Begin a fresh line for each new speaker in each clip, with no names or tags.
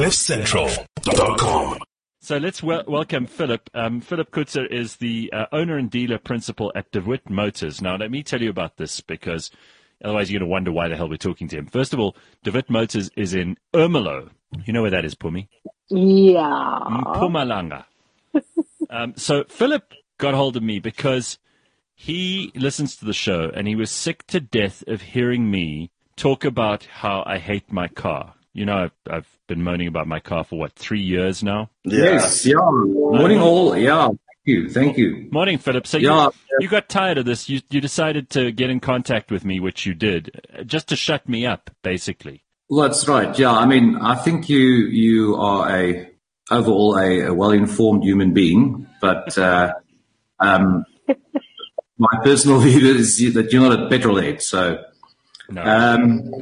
CliffCentral.com.
So let's wel- welcome Philip. Um, Philip Kutzer is the uh, owner and dealer principal at DeWitt Motors. Now, let me tell you about this because otherwise you're going to wonder why the hell we're talking to him. First of all, DeWitt Motors is in Ermelo. You know where that is, Pumi?
Yeah.
Mpumalanga. um, so Philip got hold of me because he listens to the show and he was sick to death of hearing me talk about how I hate my car. You know, I've, I've been moaning about my car for what, three years now?
Yes, yeah. Morning all. Yeah. Thank you. Thank you.
Morning, Philip. So
Yeah.
you, you got tired of this. You, you decided to get in contact with me, which you did, uh, just to shut me up, basically.
Well, that's right. Yeah. I mean, I think you, you are a, overall a, a well-informed human being, but, uh, um, my personal view is that you're not a petrolhead. So,
No.
um,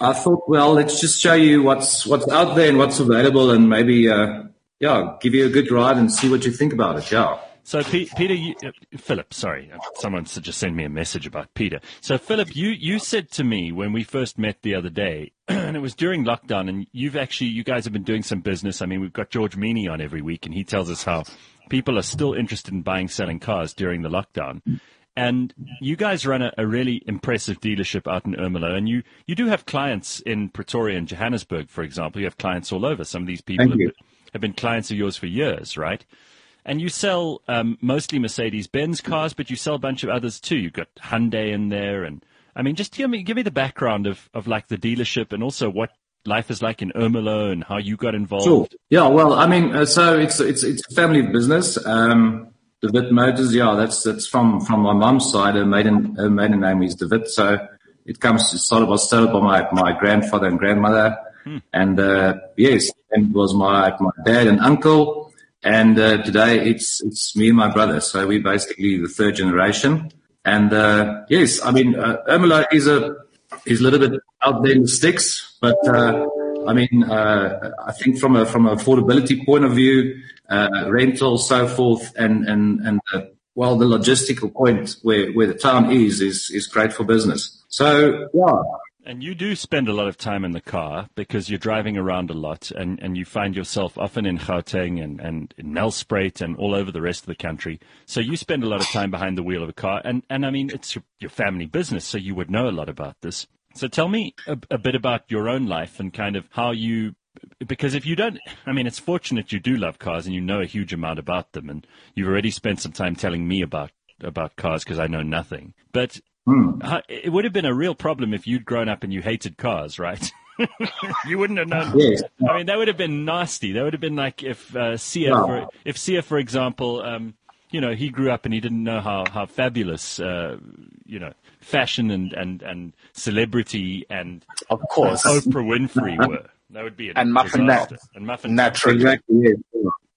I thought, well, let's just show you what's, what's out there and what's available and maybe, uh, yeah, give you a good ride and see what you think about it. Yeah.
So, Pe- Peter, you, uh, Philip, sorry, uh, someone just sent me a message about Peter. So, Philip, you, you said to me when we first met the other day, and it was during lockdown, and you've actually, you guys have been doing some business. I mean, we've got George Mienie on every week, and he tells us how people are still interested in buying, selling cars during the lockdown. And you guys run a, a really impressive dealership out in Ermelo, and you, you do have clients in Pretoria and Johannesburg, for example. You have clients all over. Some of these people have, have been clients of yours for years, right? And you sell um, mostly Mercedes Benz cars, but you sell a bunch of others too. You've got Hyundai in there, and I mean, just give me give me the background of, of like the dealership and also what life is like in Ermelo and how you got involved.
Sure. Yeah. Well, I mean, uh, so it's it's it's a family business. Um, DeWitt Motors. Yeah, that's that's from from my mum's side. Her maiden her maiden name is DeWitt. So it comes it started was started by my my grandfather and grandmother, and uh, yes, and it was my my dad and uncle. And uh, today it's it's me and my brother. So we're basically the third generation. And uh, yes, I mean, uh, Ermelo is a is a little bit out there in the sticks, but uh, I mean, uh, I think from a from an affordability point of view, uh, rental, so forth, and and and uh, well, the logistical point where where the town is is is great for business. So yeah,
And you do spend a lot of time in the car because you're driving around a lot and, and you find yourself often in Gauteng and, and in Nelspruit and all over the rest of the country. So you spend a lot of time behind the wheel of a car. And, and I mean, it's your, your family business, so you would know a lot about this. So tell me a, a bit about your own life and kind of how you, because if you don't, I mean, it's fortunate you do love cars and you know a huge amount about them. And you've already spent some time telling me about, about cars because I know nothing. But how- it would have been a real problem if you'd grown up and you hated cars, right? you wouldn't have known.
Yes.
I mean, that would have been nasty. That would have been like if uh, Sia,
Yeah.
for, if Sia, for example, um, you know, he grew up and he didn't know how how fabulous, uh, you know, fashion and and and celebrity and
Of course.
Oprah Winfrey were. That would be a
And Muffin
disaster.
Nat.
And muffin
Naturally.
exactly. Yes,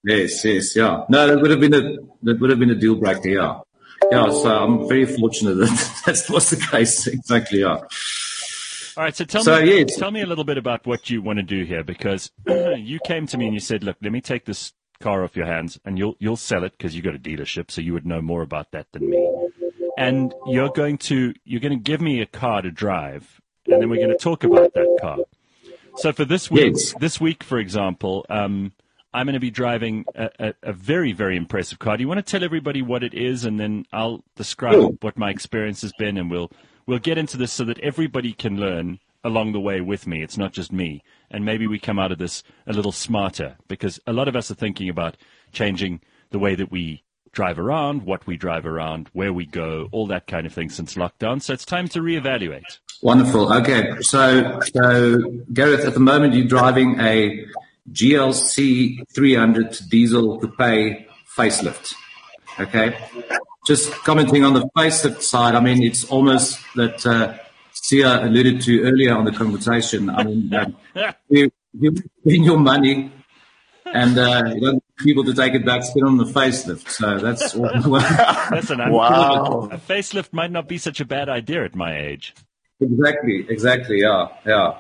yes, yes, yeah. No, that would have been a that would have been a deal breaker. Yeah, yeah. So I'm very fortunate that that was the case. Exactly. Yeah.
All right, so tell
So,
me,
yes.
tell me a little bit about what you want to do here, because you came to me and you said, "Look, let me take this car off your hands, and you'll you'll sell it because you got a dealership, so you would know more about that than me. And you're going to you're going to give me a car to drive, and then we're going to talk about that car. So for this week,
Yes.
this week, for example, um, I'm going to be driving a, a, a very very impressive car. Do you want to tell everybody what it is, and then I'll describe
Sure.
what my experience has been, and we'll we'll get into this so that everybody can learn along the way with me. It's not just me, and maybe we come out of this a little smarter because a lot of us are thinking about changing the way that we drive around, what we drive around, where we go, all that kind of thing since lockdown. So it's time to reevaluate.
Wonderful. Okay. So, so Gareth, at the moment you're driving a GLC 300 diesel coupe facelift. Okay. Just commenting on the facelift side, I mean, it's almost that uh, Sia alluded to earlier on the conversation. I mean, um, you, you spend your money and uh, you don't want people to take it back, spin on the facelift. So that's all.
That's an
Wow.
A facelift might not be such a bad idea at my age.
exactly, exactly. Yeah, yeah,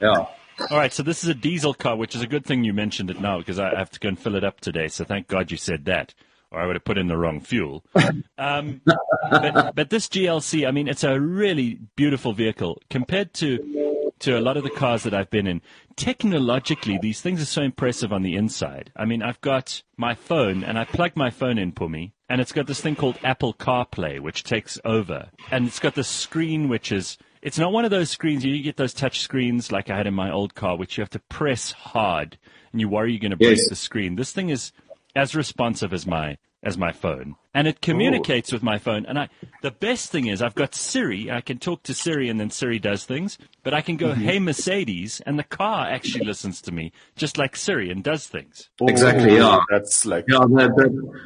yeah.
All right, so this is a diesel car, which is a good thing you mentioned it now because I have to go and fill it up today. So thank God you said that, or I would have put in the wrong fuel. Um, but, but this GLC, I mean, it's a really beautiful vehicle compared to to a lot of the cars that I've been in, technologically, these things are so impressive on the inside. I mean, I've got my phone and I plug my phone in, Pumi, and it's got this thing called Apple CarPlay, which takes over. And it's got the screen, which is, it's not one of those screens, you get those touch screens like I had in my old car, which you have to press hard and you worry you're going to break
Yes.
the screen. This thing is as responsive as my as my phone, and it communicates with my phone. And I, the best thing is, I've got Siri. I can talk to Siri, and then Siri does things. But I can go, mm-hmm. "Hey Mercedes," and the car actually listens to me, just like Siri, and does things.
Exactly, yeah.
That's like
Yeah, the,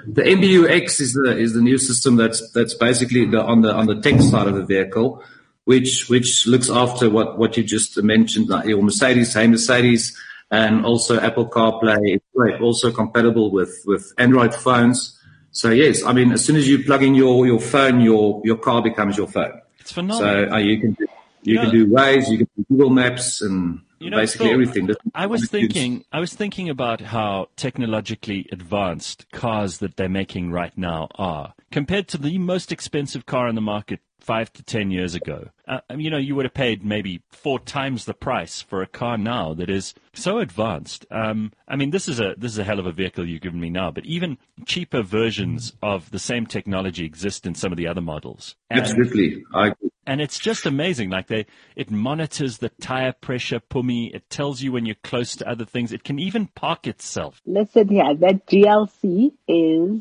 the, the MBUX is the is the new system that's that's basically the on the on the tech side of the vehicle, which which looks after what what you just mentioned, like your Mercedes, hey Mercedes, and also Apple CarPlay. It's great, also compatible with with Android phones. So yes, I mean as soon as you plug in your your phone, your your car becomes your phone.
It's
So
phenomenal.
uh, you can you
Yeah.
can do Waze, you can do Google Maps, and
You know,
basically
Phil,
everything.
I was thinking, I was thinking about how technologically advanced cars that they're making right now are compared to the most expensive car on the market five to ten years ago. Uh, you know, you would have paid maybe four times the price for a car now that is so advanced. Um, I mean, this is a this is a hell of a vehicle you've given me now, but even cheaper versions of the same technology exist in some of the other models. And-
Absolutely, I
and it's just amazing. Like they, it monitors the tire pressure, Pumi. It tells you when you're close to other things. It can even park itself.
Listen here, that GLC is.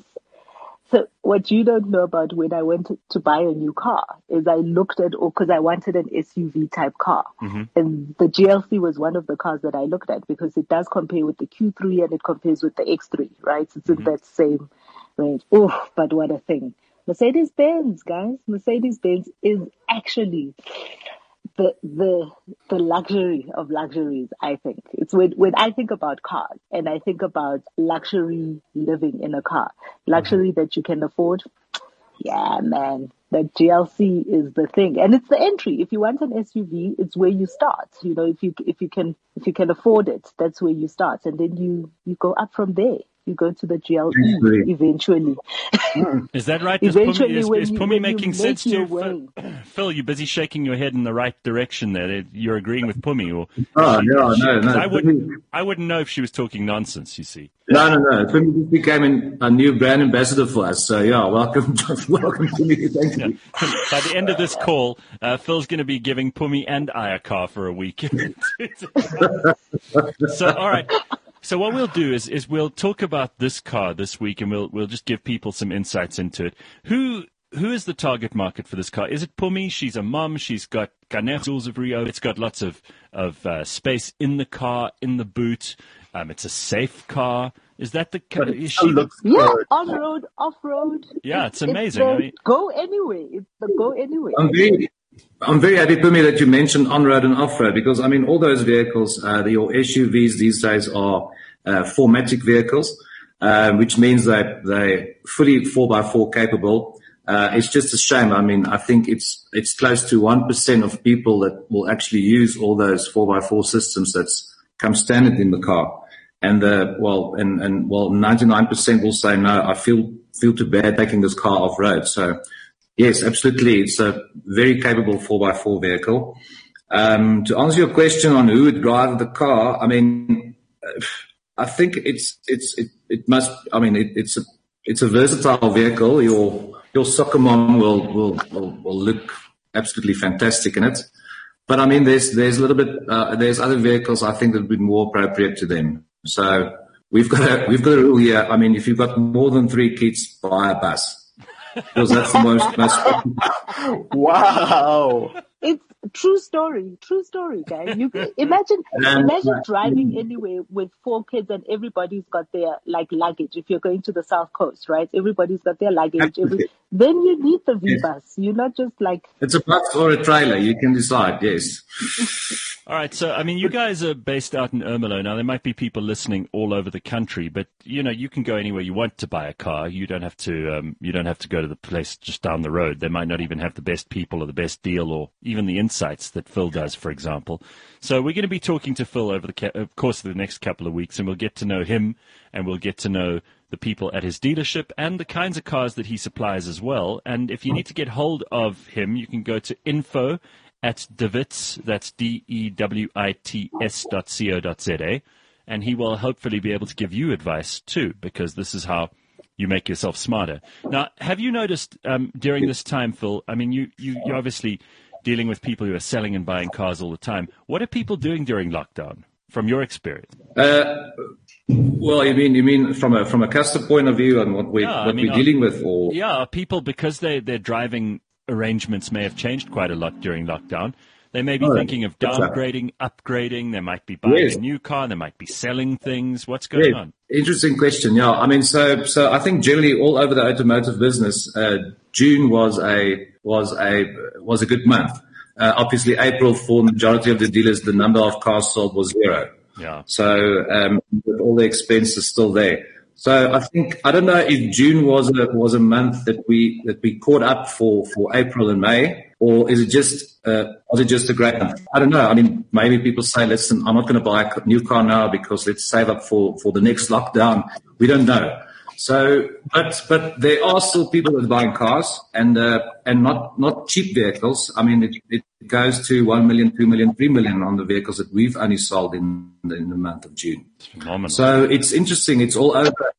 So what you don't know about when I went to, to buy a new car is I looked at, oh, or because I wanted an SUV type car, mm-hmm. and the GLC was one of the cars that I looked at because it does compare with the Q3 and it compares with the X3, right? It's in mm-hmm. that same range. Oh, but what a thing! Mercedes Benz, guys, Mercedes Benz is actually the the the luxury of luxuries i think. It's when when i think about cars and i think about luxury living in a car mm-hmm. luxury that you can afford yeah man the glc is the thing. And it's the entry. If you want an suv it's where you start you know if you if you can if you can afford it that's where you start. And then you you go up from there you go to the GLE eventually.
Is that right? Is Pumi,
Eventually,
is,
when
is
you-
Pumi
when you
making
make
sense to you? Phil? Phil, you're busy shaking your head in the right direction there. You're agreeing with Pumi. Or,
Oh,
she-
yeah,
she-
no,
'cause
no.
I wouldn't, I wouldn't know if she was talking nonsense, you see.
No, no, no. Pumi just became an, a new brand ambassador for us. So yeah, welcome, welcome to me. Thank you.
By the end of this call, uh, Phil's going to be giving Pumi and I a car for a week. so, all right. So what we'll do is, is we'll talk about this car this week, and we'll we'll just give people some insights into it. Who who is the target market for this car? Is it Pumi? She's a mum. She's got Canet Jules of Rio. It's got lots of of uh, space in the car, in the boot. Um, it's a safe car. Is that the?
car?
Is she
looks
Yeah,
good.
on road, off road.
Yeah, it's
It's
amazing.
the
I mean-
go anyway. It's the go anyway.
I'm very, I'm very happy, Pumi, that you mentioned on-road and off-road because I mean, all those vehicles, uh, your SUVs these days are uh, 4MATIC vehicles, uh, which means that they're fully 4x4 capable. Uh, it's just a shame. I mean, I think it's it's close to one percent of people that will actually use all those four x four systems that's come standard in the car. And the well, and and well, ninety nine percent will say no. I feel feel too bad taking this car off road. So yes, absolutely, it's a very capable four x four vehicle. Um, to answer your question on who would drive the car, I mean, I think it's it's it, it must. I mean, it, it's a it's a versatile vehicle. Your your soccer mom will will will, will look absolutely fantastic in it. But I mean, there's there's a little bit uh, there's other vehicles I think that would be more appropriate to them. So we've got a we've got a rule here. I mean, if you've got more than three kids, buy a bus because that's the most most.
Wow.
It's true story, true story, guys. You imagine imagine driving mm. anywhere with four kids and everybody's got their like luggage. If you're going to the south coast, right? Everybody's got their luggage. Every, then you need the V bus. You're not just like
It's a bus or a trailer. You can decide. Yes.
All right, so I mean, you guys are based out in Ermelo. Now, there might be people listening all over the country, but you know, you can go anywhere you want to buy a car. You don't have to. Um, you don't have to go to the place just down the road. They might not even have the best people or the best deal, or even the insights that Phil does, for example. So we're going to be talking to Phil over the ca- course of the next couple of weeks, and we'll get to know him, and we'll get to know the people at his dealership and the kinds of cars that he supplies as well. And if you need to get hold of him, you can go to info at Dewits, that's D-E-W-I-T-S dot C-O dot Z-A, and he will hopefully be able to give you advice too, because this is how you make yourself smarter. Now, have you noticed um, during this time, Phil? I mean, you, you you're obviously dealing with people who are selling and buying cars all the time. What are people doing during lockdown, from your experience?
Uh, well, you mean you mean from a from a customer point of view and what we
Yeah, I
what
mean,
we're
uh,
dealing with, or
Yeah, people because they they're driving arrangements may have changed quite a lot during lockdown. They may be
Oh,
thinking of downgrading, upgrading. They might be buying
Yes.
a new car. They might be selling things. What's going
Yeah,
on?
Interesting question. Yeah, I mean, so so I think generally all over the automotive business, uh, June was a was a was a good month. Uh, obviously, April for the majority of the dealers, the number of cars sold was zero.
Yeah.
So um, with all the expenses still there. So I think I don't know if June was a was a month that we that we caught up for for April and May, or is it just uh, was it just a great month? I don't know. I mean, maybe people say, "Listen, I'm not going to buy a new car now because let's save up for for the next lockdown." We don't know. So, but but there are still people that are buying cars and uh, and not not cheap vehicles. I mean, it, it goes to one million, two million, three million on the vehicles that we've only sold in the, in the month of June.
It's phenomenal.
So it's interesting. It's all over.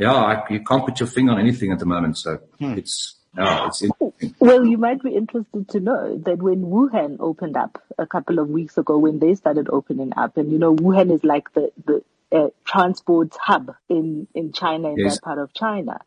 Yeah, I, you can't put your finger on anything at the moment. So it's yeah, it's interesting.
Well, you might be interested to know that when Wuhan opened up a couple of weeks ago, when they started opening up, and you know, Wuhan is like the the uh, transport hub in in China, in
Yes.
that part of China.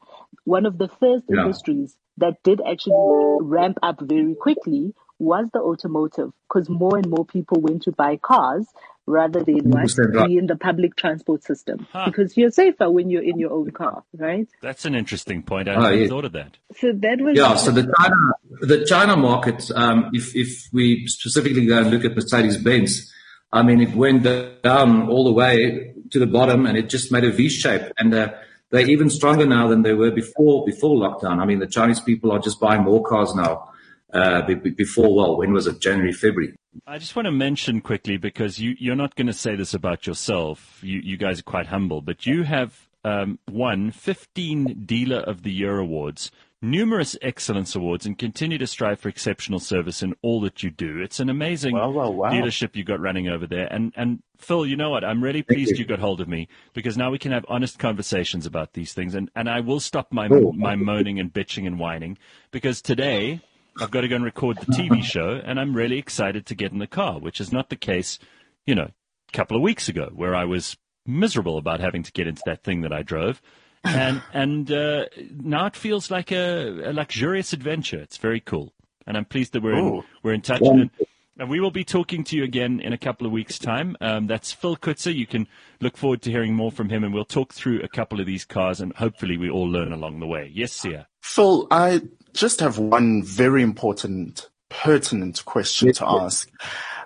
One of the first
Yeah.
industries that did actually ramp up very quickly was the automotive, because more and more people went to buy cars rather than what
100% right.
be in the public transport system,
Huh.
because you're safer when you're in your own car, right?
That's an interesting point. I
Oh,
hadn't
yeah.
thought of that.
So that was
Yeah, so the China, the China market, um, if, if we specifically go and look at Mercedes Benz, I mean, it went down all the way to the bottom and it just made a V shape. And uh, they're even stronger now than they were before before lockdown. I mean, the Chinese people are just buying more cars now. Uh, be- be- before, well, when was it? January, February.
I just want to mention quickly because you, you're not going to say this about yourself. You, you guys are quite humble, but you have um, won 15 Dealer of the Year awards, numerous excellence awards, and continue to strive for exceptional service in all that you do. It's an amazing
Wow, wow, wow.
dealership you got running over there. And and Phil, you know what? I'm really pleased
you.
you. got hold of me because now we can have honest conversations about these things. And and I will stop my
Cool.
my moaning and bitching and whining because today. I've got to go and record the TV show, and I'm really excited to get in the car, which is not the case, you know, a couple of weeks ago, where I was miserable about having to get into that thing that I drove. And and uh, now it feels like a, a luxurious adventure. It's very cool, and I'm pleased that we're in, we're in touch. And, and we will be talking to you again in a couple of weeks' time. Um, that's Phil Kutzer. You can look forward to hearing more from him, and we'll talk through a couple of these cars, and hopefully we all learn along the way. Yes, Sia.
Phil, I just have one very important, pertinent question to ask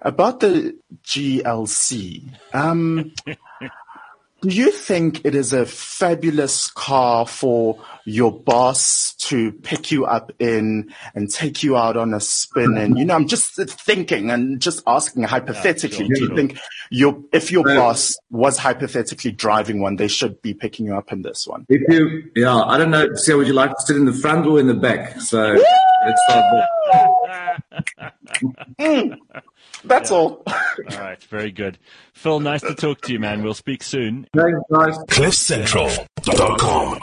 about the GLC. Um, do you think it is a fabulous car for your boss to pick you up in and take you out on a spin? And you know, I'm just thinking and just asking hypothetically.
sure,
do you
sure.
think your if your boss was hypothetically driving one, they should be picking you up in this one?
If you, yeah, I don't know. So would you like to sit in the front or in the back? So let's start there.
That's all.
All right, very good. Phil, nice to talk to you, man. We'll speak soon.
Thanks, guys.
CliffCentral.com.